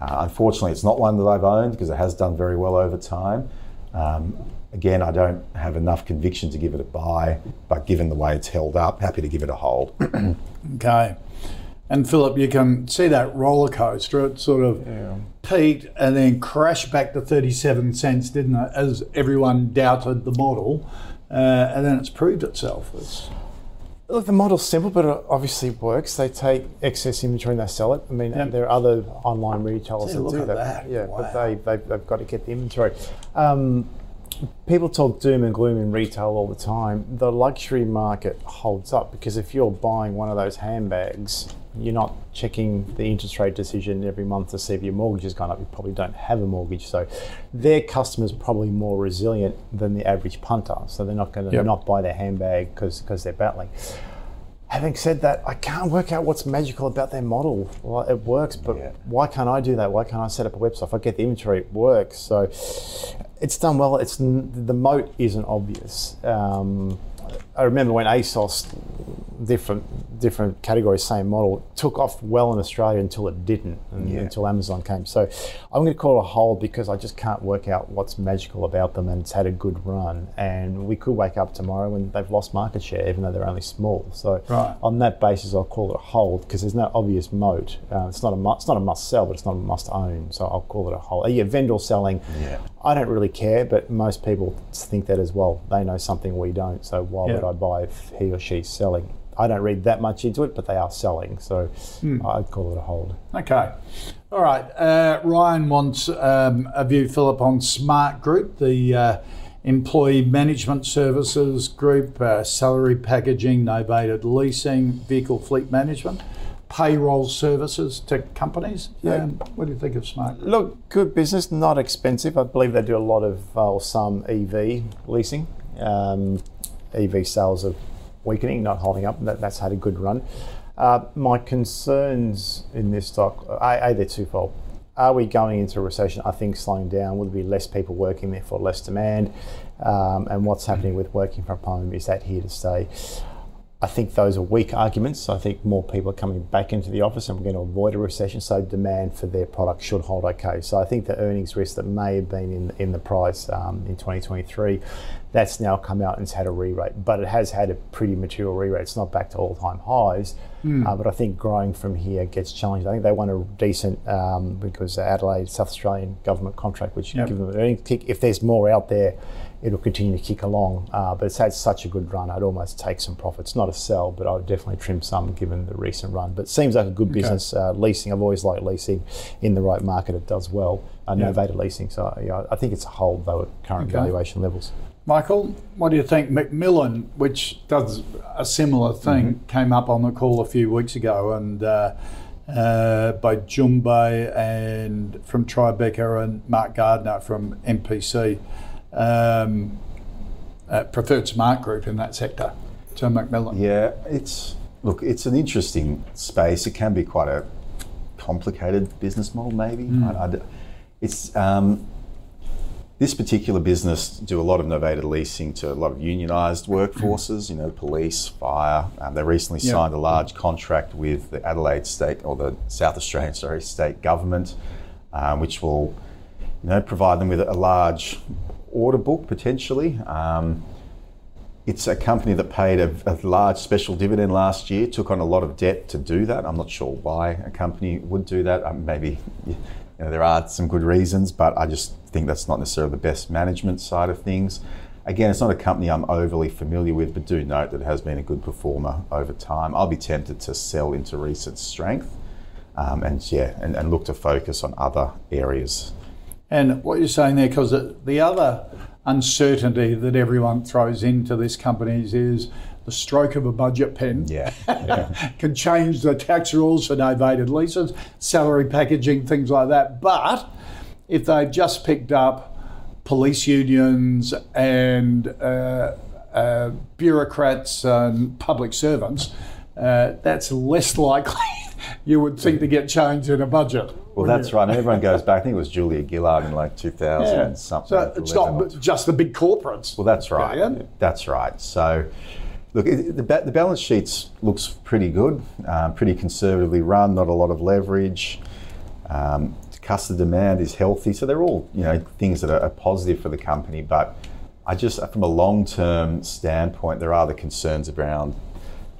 Uh, unfortunately, it's not one that I've owned because it has done very well over time. Um, again, I don't have enough conviction to give it a buy, but given the way it's held up, happy to give it a hold. okay. And Philip, you can see that roller coaster. It sort of yeah. peaked and then crashed back to 37 cents, didn't it? As everyone doubted the model. Uh, and then it's proved itself. It's... Look, the model's simple, but it obviously works. They take excess inventory and they sell it. I mean, yep. there are other online retailers See, that do that. that. Yeah, wow. but they, they, have got to get the inventory. Um, people talk doom and gloom in retail all the time. The luxury market holds up because if you're buying one of those handbags, you're not checking the interest rate decision every month to see if your mortgage has gone up. You probably don't have a mortgage, so their customers are probably more resilient than the average punter. So they're not going to yep. not buy their handbag because because they're battling. Having said that, I can't work out what's magical about their model. Well, it works, but yeah. why can't I do that? Why can't I set up a website? If I get the inventory, it works. So it's done well. It's the moat isn't obvious. Um, I remember when ASOS, different different categories, same model, took off well in Australia until it didn't, yeah. until Amazon came. So I'm going to call it a hold because I just can't work out what's magical about them, and it's had a good run. And we could wake up tomorrow and they've lost market share, even though they're only small. So right. on that basis, I'll call it a hold because there's no obvious moat. Uh, it's not a mu- it's not a must sell, but it's not a must own. So I'll call it a hold. Uh, yeah, vendor selling. Yeah. I don't really care, but most people think that as well. They know something we don't. So why yeah. would I buy if he or she's selling? I don't read that much into it, but they are selling, so mm. I'd call it a hold. Okay. All right. Uh, Ryan wants um, a view, Philip, on Smart Group, the uh, employee management services group, uh, salary packaging, novated leasing, vehicle fleet management payroll services to companies. Yeah. Um, what do you think of Smart? Look, good business, not expensive. I believe they do a lot of uh, or some EV leasing. Um, EV sales are weakening, not holding up. That, that's had a good run. Uh, my concerns in this stock, a, a, they're twofold. Are we going into a recession? I think slowing down. Will there be less people working, therefore less demand? Um, and what's happening with working from home? Is that here to stay? I think those are weak arguments. I think more people are coming back into the office and we're going to avoid a recession, so demand for their product should hold okay. So I think the earnings risk that may have been in, in the price um, in 2023, that's now come out and it's had a re rate, but it has had a pretty material re rate. It's not back to all time highs, mm. uh, but I think growing from here gets challenged. I think they want a decent, um, because Adelaide, South Australian government contract, which yep. give them an earnings kick. If there's more out there, it'll continue to kick along. Uh, but it's had such a good run, I'd almost take some profits. Not a sell, but I would definitely trim some given the recent run. But it seems like a good okay. business. Uh, leasing, I've always liked leasing. In the right market, it does well. Uh, yeah. Novated leasing, so yeah, I think it's a hold though at current okay. valuation levels. Michael, what do you think? McMillan, which does a similar thing, mm-hmm. came up on the call a few weeks ago, and uh, uh, by Jun Bei and from Tribeca and Mark Gardner from MPC um, uh, preferred smart group in that sector to McMillan. Yeah, it's look, it's an interesting space. It can be quite a complicated business model, maybe. Mm. I, I, it's um, this particular business do a lot of novated leasing to a lot of unionised workforces. You know, police, fire. Um, they recently yep. signed a large contract with the Adelaide State or the South Australian, sorry, state government, um, which will, you know, provide them with a large order book potentially. Um, it's a company that paid a, a, large special dividend last year, took on a lot of debt to do that. I'm not sure why a company would do that. Um, maybe you know, there are some good reasons, but I just think that's not necessarily the best management side of things. Again, it's not a company I'm overly familiar with, but do note that it has been a good performer over time. I'll be tempted to sell into recent strength um, and yeah, and, and look to focus on other areas and what you're saying there, because the other uncertainty that everyone throws into this company is the stroke of a budget pen yeah, yeah. can change the tax rules for novated leases, salary packaging, things like that. But if they've just picked up police unions and uh, uh, bureaucrats and public servants, uh, that's less likely you would think to get change in a budget. Well, that's right. And everyone goes back. I think it was Julia Gillard in like 2000 Yeah. something. So it's not just the big corporates. Well, that's right. Yeah. That's right. So, look, it, the, the balance sheets looks pretty good, um, pretty conservatively run, not a lot of leverage. Um, customer demand is healthy, so they're all you know things that are, are positive for the company. But I just, from a long-term standpoint, there are the concerns around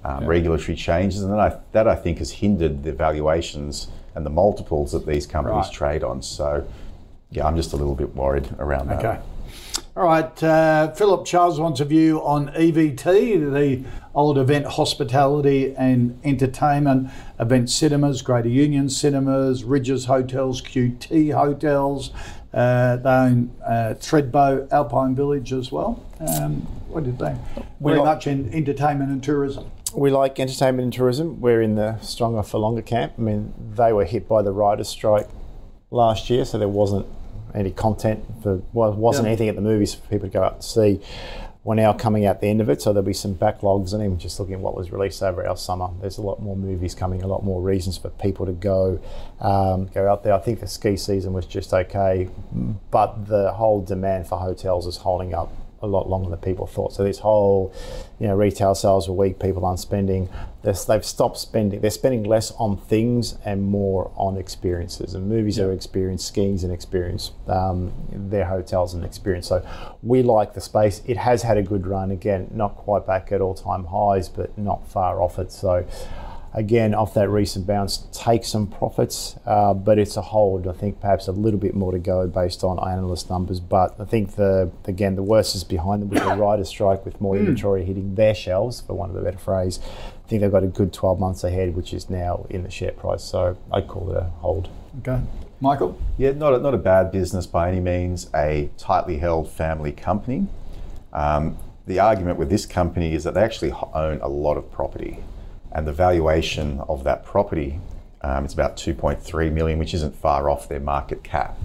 um, regulatory changes, and that I, that I think has hindered the valuations and the multiples that these companies Right. trade on. So, yeah, I'm just a little bit worried around that. Okay. All right, uh, Philip Charles wants a view on EVT, the old event hospitality and entertainment, event cinemas, Greater Union Cinemas, Rydges Hotels, QT Hotels. Uh, they own uh, Thredbo Alpine Village as well. Um, what did they? We Very much in entertainment and tourism. We like entertainment and tourism. We're in the stronger for longer camp. I mean, they were hit by the writer's strike last year, so there wasn't any content for well, wasn't Yeah. anything at the movies for people to go out and see. We're now coming out the end of it, so there'll be some backlogs, and even just looking at what was released over our summer, there's a lot more movies coming, a lot more reasons for people to go um, go out there. I think the ski season was just okay, but the whole demand for hotels is holding up a lot longer than people thought. So this whole, you know, retail sales were weak, people aren't spending. They're, they've stopped spending. They're spending less on things and more on experiences. And movies are experience, skiing's an experience, um, their hotels an experience. So we like the space. It has had a good run. Again, not quite back at all-time highs, but not far off it. So again, off that recent bounce, take some profits, uh, but it's a hold. I think perhaps a little bit more to go based on analyst numbers. But I think the again the worst is behind them with the writer strike, with more inventory hitting their shelves, for want of a better phrase. I think they've got a good 12 months ahead, which is now in the share price. So I'd call it a hold. Okay. Michael? Yeah, not a, not a bad business by any means, a tightly held family company. Um, the argument with this company is that they actually own a lot of property, and the valuation of that property um, it's about 2.3 million, which isn't far off their market cap.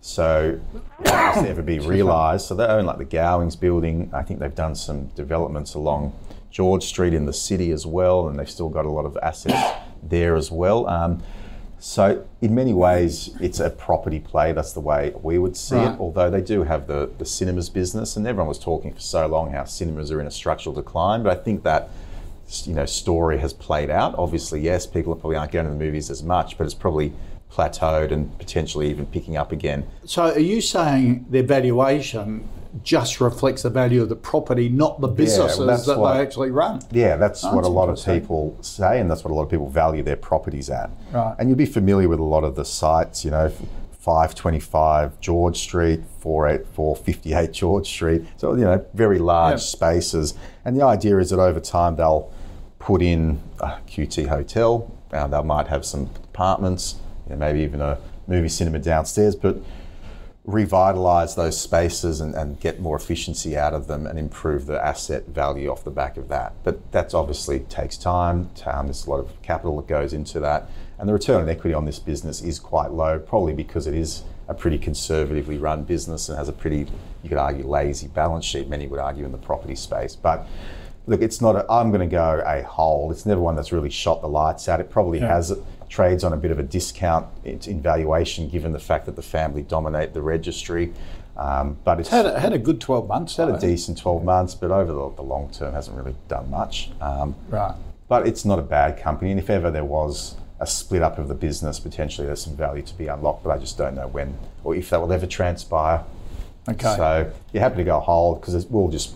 So, this ever be realised? So they own like the Gowings building. I think they've done some developments along George Street in the city as well, and they've still got a lot of assets there as well. Um, so, in many ways, it's a property play. That's the way we would see Right. it. Although they do have the, the cinemas business, and everyone was talking for so long how cinemas are in a structural decline. But I think that you know story has played out. Obviously, yes, people probably aren't going to the movies as much, but it's probably plateaued and potentially even picking up again. So are you saying their valuation just reflects the value of the property, not the businesses that's that what- they actually run? Yeah, that's Oh, what a lot of people say, and that's what a lot of people value their properties at. Right. And you'll be familiar with a lot of the sites, you know, 525 George Street, 484 58 George Street. So, you know, very large Yeah. spaces. And the idea is that over time they'll put in a QT hotel, uh, they might have some apartments, you know, maybe even a movie cinema downstairs, but revitalize those spaces and, and get more efficiency out of them and improve the asset value off the back of that. But that's obviously takes time. Um, there's a lot of capital that goes into that. And the return on equity on this business is quite low, probably because it is a pretty conservatively run business and has a pretty, you could argue, lazy balance sheet, many would argue in the property space. But look, it's not, a, I'm going to go a hold. It's never one that's really shot the lights out. It probably has trades on a bit of a discount in in valuation given the fact that the family dominate the registry. Um, but it's Had a, had a good 12 months. had a decent 12 months, but over the, the long term hasn't really done much. Um, Right. but it's not a bad company, and if ever there was a split up of the business, potentially there's some value to be unlocked, but I just don't know when or if that will ever transpire. Okay. So you're happy to go hold because it will just,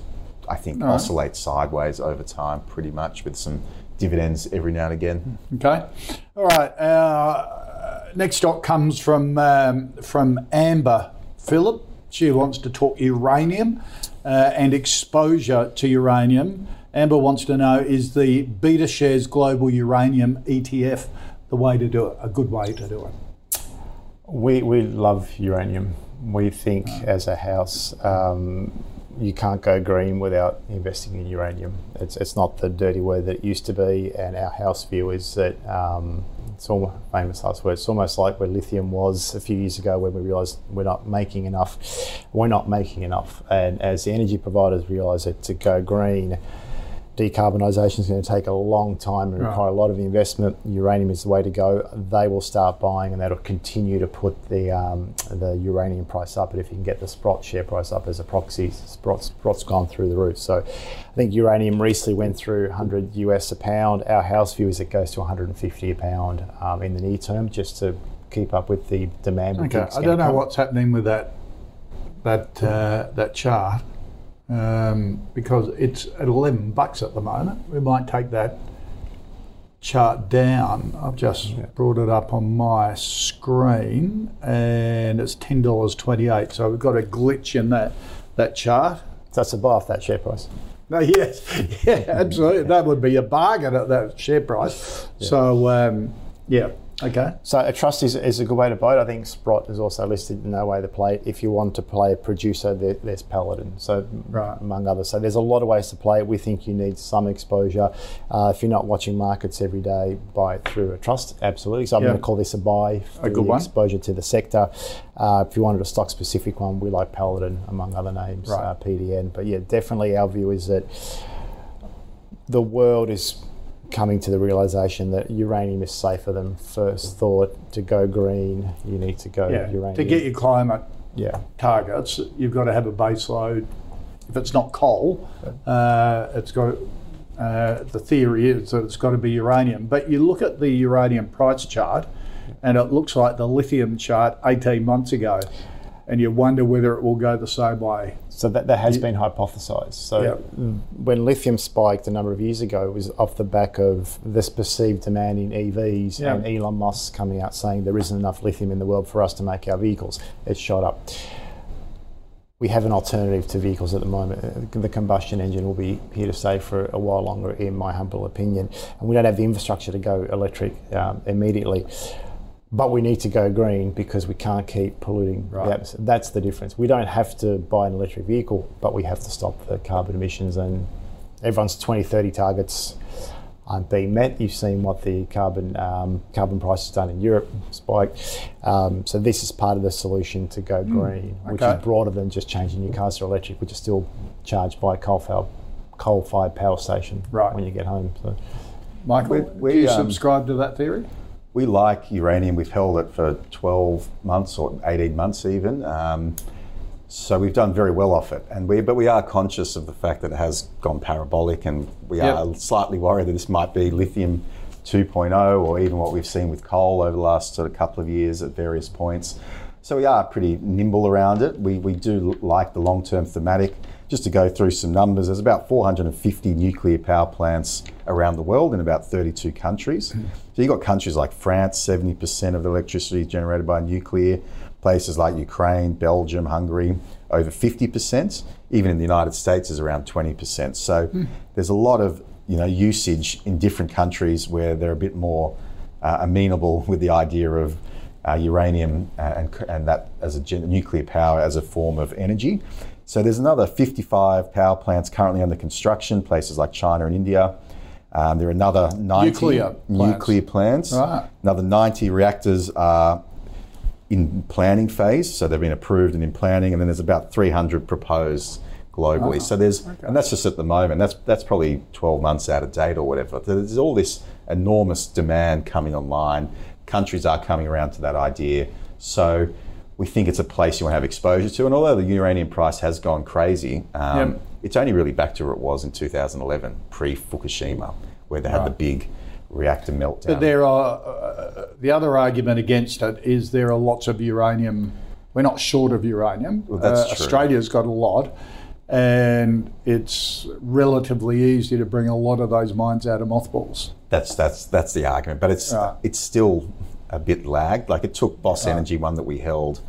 I think, All right. oscillate sideways over time pretty much with some dividends every now and again. Okay. All right. Uh, next stock comes from um, from Amber Phillip. She wants to talk uranium uh, and exposure to uranium. Amber wants to know is the Beta Shares Global Uranium ETF the way to do it, a good way to do it? We, we love uranium. We think as a house, um, you can't go green without investing in uranium. It's, it's not the dirty word that it used to be, and our house view is that um, it's almost famous last word. It's almost like where lithium was a few years ago when we realised we're not making enough. We're not making enough, and as the energy providers realise that to go green, decarbonisation is going to take a long time and require a lot of investment. Uranium is the way to go. They will start buying, and that'll continue to put the um, the uranium price up. But if you can get the Sprott share price up as a proxy, Sprott, Sprott's gone through the roof. So I think uranium recently went through 100 US a pound. Our house view is it goes to 150 a pound um, in the near term, just to keep up with the demand. Okay, I don't know what's happening with that that uh, that chart um, because it's at 11 bucks at the moment. We might take that chart down. I've just yeah. brought it up on my screen and it's $10.28. So we've got a glitch in that, that chart. That's a buy off that share price. No, yes, yeah, absolutely. that would be a bargain at that share price. Yeah. So, um, yeah, Okay. So a trust is, is a good way to buy it. I think Sprott is also listed in no way to play it. If you want to play a producer, there, there's Paladin. So right. among others. So there's a lot of ways to play it. We think you need some exposure. Uh, if you're not watching markets every day, buy it through a trust. Absolutely. So I'm going to call this a buy. A good one. Exposure to the sector. Uh, if you wanted a stock specific one, we like Paladin among other names. Right. Uh, PDN. But yeah, definitely our view is that the world is coming to the realization that uranium is safer than first thought. To go green, you need to go yeah. uranium. To get your climate yeah. targets, you've got to have a base load. If it's not coal, uh, it's got uh, the theory is that it's got to be uranium. But you look at the uranium price chart, and it looks like the lithium chart 18 months ago and you wonder whether it will go the same way. So that, that has been hypothesised. So yep. when lithium spiked a number of years ago, it was off the back of this perceived demand in EVs yep. and Elon Musk coming out saying there isn't enough lithium in the world for us to make our vehicles. It shot up. We have an alternative to vehicles at the moment. The combustion engine will be here to stay for a while longer, in my humble opinion. And we don't have the infrastructure to go electric um, immediately but we need to go green because we can't keep polluting right. the atmosphere. That's the difference. We don't have to buy an electric vehicle, but we have to stop the carbon emissions. And everyone's 2030 targets aren't being met. You've seen what the carbon um, carbon price has done in Europe, spiked. Um, so this is part of the solution to go mm, green, mm, okay. which is broader than just changing your cars to electric, which is still charged by a coal-fired, coal-fired power station right. when you get home. So, Michael, do you um, subscribe to that theory? We like uranium. We've held it for 12 months or 18 months even. Um, so we've done very well off it, and we but we are conscious of the fact that it has gone parabolic, and we yep. are slightly worried that this might be lithium 2.0, or even what we've seen with coal over the last sort of couple of years at various points. So we are pretty nimble around it. We we do like the long-term thematic just to go through some numbers, there's about 450 nuclear power plants around the world in about 32 countries. So you've got countries like France, 70% of the electricity generated by nuclear, places like Ukraine, Belgium, Hungary, over 50%. Even in the United States is around 20%. So mm. there's a lot of you know usage in different countries where they're a bit more uh, amenable with the idea of uh, uranium and, and that as a nuclear power as a form of energy. So there's another 55 power plants currently under construction, places like China and India. Um, there are another 90 nuclear plants. Nuclear plants. Right. Another 90 reactors are in planning phase, so they've been approved and in planning, and then there's about 300 proposed globally. Oh, so there's, okay. and that's just at the moment. That's that's probably 12 months out of date or whatever. There's all this enormous demand coming online. Countries are coming around to that idea. So we think it's a place you want to have exposure to. And although the uranium price has gone crazy, um, yep. it's only really back to where it was in 2011, pre Fukushima, where they had right. the big reactor meltdown. But there are uh, the other argument against it is there are lots of uranium. We're not short of uranium. Well, that's uh, true. Australia's got a lot, and it's relatively easy to bring a lot of those mines out of mothballs. That's that's that's the argument, but it's right. it's still a bit lagged. Like it took Boss Energy, one that we held,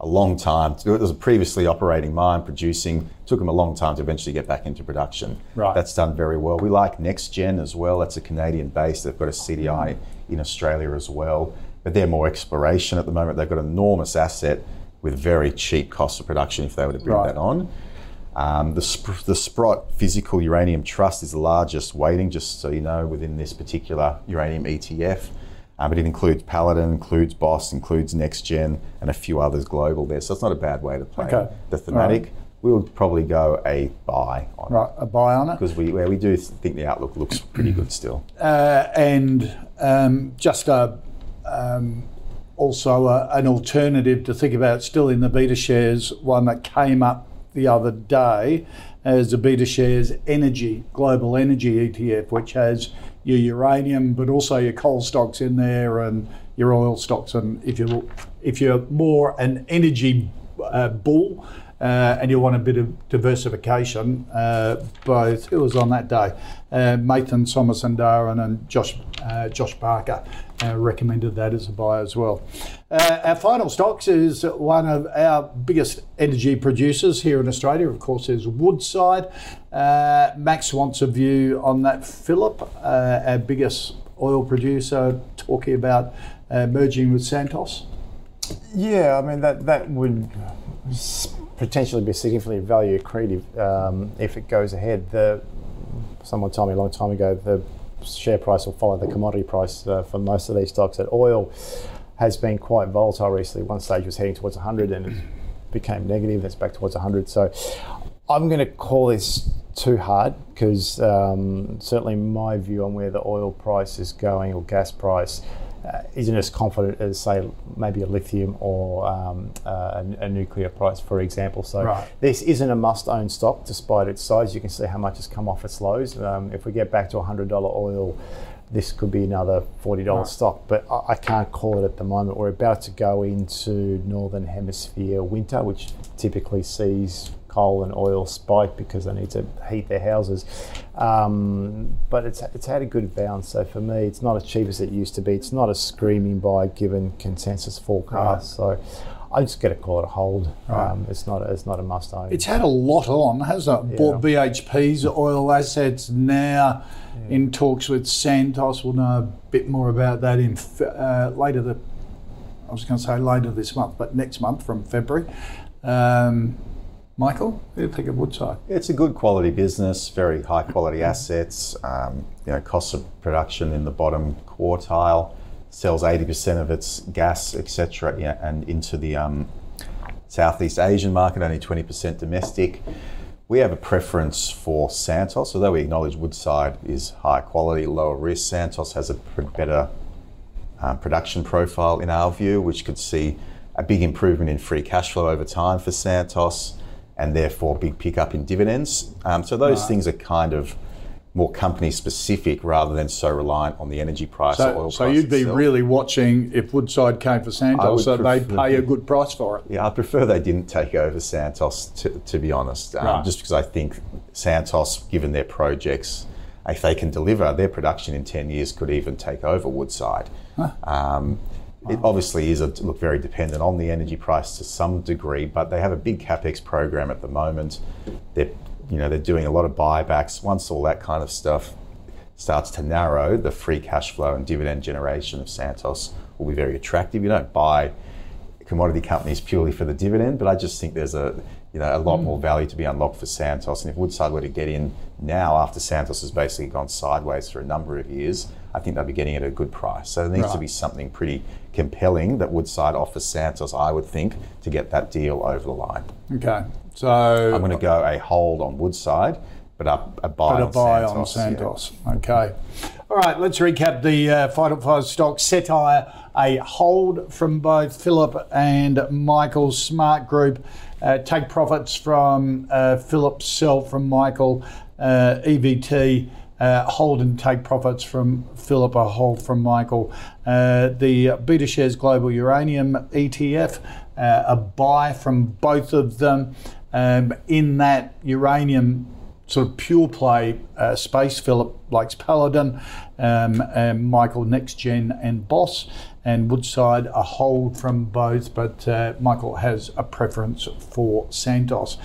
a long time. To, it was a previously operating mine producing. It took them a long time to eventually get back into production. Right. That's done very well. We like NexGen as well. That's a Canadian base. They've got a CDI in Australia as well. But they're more exploration at the moment. They've got an enormous asset with very cheap cost of production if they were to bring right. that on. Um, the, Sp- the Sprott Physical Uranium Trust is the largest weighting, just so you know, within this particular uranium ETF. Um, but it includes Paladin, includes Boss, includes NexGen, and a few others global there. So it's not a bad way to play okay. the thematic. Right. we would probably go a buy on Right, a buy on it. because we we do think the outlook looks pretty good still. Uh, and um, just a, um, also a, an alternative to think about still in the beta shares, one that came up the other day as the beta shares energy, global energy ETF, which has your uranium, but also your coal stocks in there and your oil stocks. And if you if you're more an energy uh, bull, uh, and you want a bit of diversification, uh, both who was on that day, uh, Nathan Somersundaran and Josh uh, Josh Parker uh, recommended that as a buy as well. Uh, our final stocks is one of our biggest energy producers here in Australia. Of course, is Woodside. Uh, Max wants a view on that. Philip, uh, our biggest oil producer, talking about uh, merging with Santos. Yeah, I mean that that would potentially be significantly value accretive um, if it goes ahead. The someone told me a long time ago the share price will follow the commodity price uh, for most of these stocks. That oil has been quite volatile recently. One stage was heading towards 100 and it became negative. It's back towards 100. So I'm going to call this too hard because um, certainly my view on where the oil price is going or gas price uh, isn't as confident as say maybe a lithium or um, uh, a, a nuclear price, for example. So Right. this isn't a must-own stock, despite its size. You can see how much has come off its lows. Um, if we get back to $100 oil, this could be another $40 stock, but I, I can't call it at the moment. We're about to go into northern hemisphere winter, which typically sees coal and oil spike because they need to heat their houses. Um, but it's it's had a good bounce. So for me, it's not as cheap as it used to be. It's not a screaming buy given consensus forecast. So I'm just going to call it a hold. Um, it's not it's not a must own. It's had a lot on, hasn't it? Bought BHP's oil assets now in talks with Santos. We'll know a bit more about that in uh, later. The I was going to say later this month, but next month from February. Um, Michael, what do you think of Woodside? It's a good quality business, very high quality assets. Um, you know, cost of production in the bottom quartile, sells 80% of its gas, etc., yeah, and into the um, Southeast Asian market, only 20% domestic. We have a preference for Santos, although we acknowledge Woodside is high quality, lower risk. Santos has a better uh, production profile in our view, which could see a big improvement in free cash flow over time for Santos, and therefore big pickup in dividends. Um, so those things are kind of more company specific rather than so reliant on the energy price or So, oil so price So you'd be itself. really watching if Woodside came for Santos, so they'd pay a good price for it. Yeah, I prefer they didn't take over Santos, to, to be honest, um, Right. just because I think Santos, given their projects, if they can deliver, their production in 10 years could even take over Woodside. Um, It obviously is a, look very dependent on the energy price to some degree, but they have a big capex program at the moment. They're, you know, they're doing a lot of buybacks. Once all that kind of stuff starts to narrow, the free cash flow and dividend generation of Santos will be very attractive. You don't buy commodity companies purely for the dividend, but I just think there's a you know a lot mm. more value to be unlocked for Santos. And if Woodside were to get in now, after Santos has basically gone sideways for a number of years, I think they'll be getting it at a good price. So there needs to be something pretty compelling that Woodside offers Santos, I would think, to get that deal over the line. Okay, so I'm going to go a hold on Woodside, but a, a buy, But a on, buy Santos, on yeah. Okay. All right, let's recap the uh, final five stocks. Cettire, a hold from both Philip and Michael. Smart Group, uh, take profits from uh, Philip, sell from Michael. Uh, EVT, uh, hold and take profits from Philip, a hold from Michael. Uh, the Beta Shares Global Uranium ETF, uh, a buy from both of them. Um, in that uranium sort of pure play uh, space. Philip likes Paladin, um, and Michael NexGen and Boss, and Woodside a hold from both, but uh, Michael has a preference for Santos.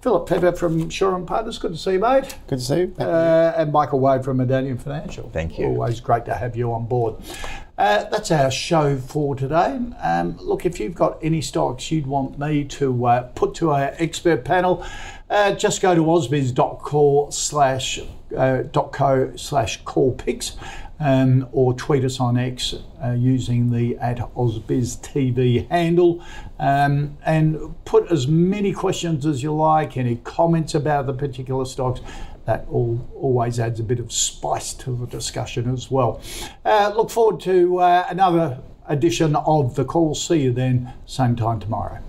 Philip Pepe from Shaw and Partners, good to see you, mate. Good to see you. Uh, and Michael Wayne from Medallion Financial. Thank you. Always great to have you on board. Uh, that's our show for today. Um, look, if you've got any stocks you'd want me to uh, put to our expert panel, uh, just go to ausbiz.co slash uh, dot co slash call picks. Um, or tweet us on X uh, using the at AusbizTV handle. Um, and put as many questions as you like, any comments about the particular stocks that all, always adds a bit of spice to the discussion as well. Uh, look forward to uh, another edition of The Call. See you then, same time tomorrow.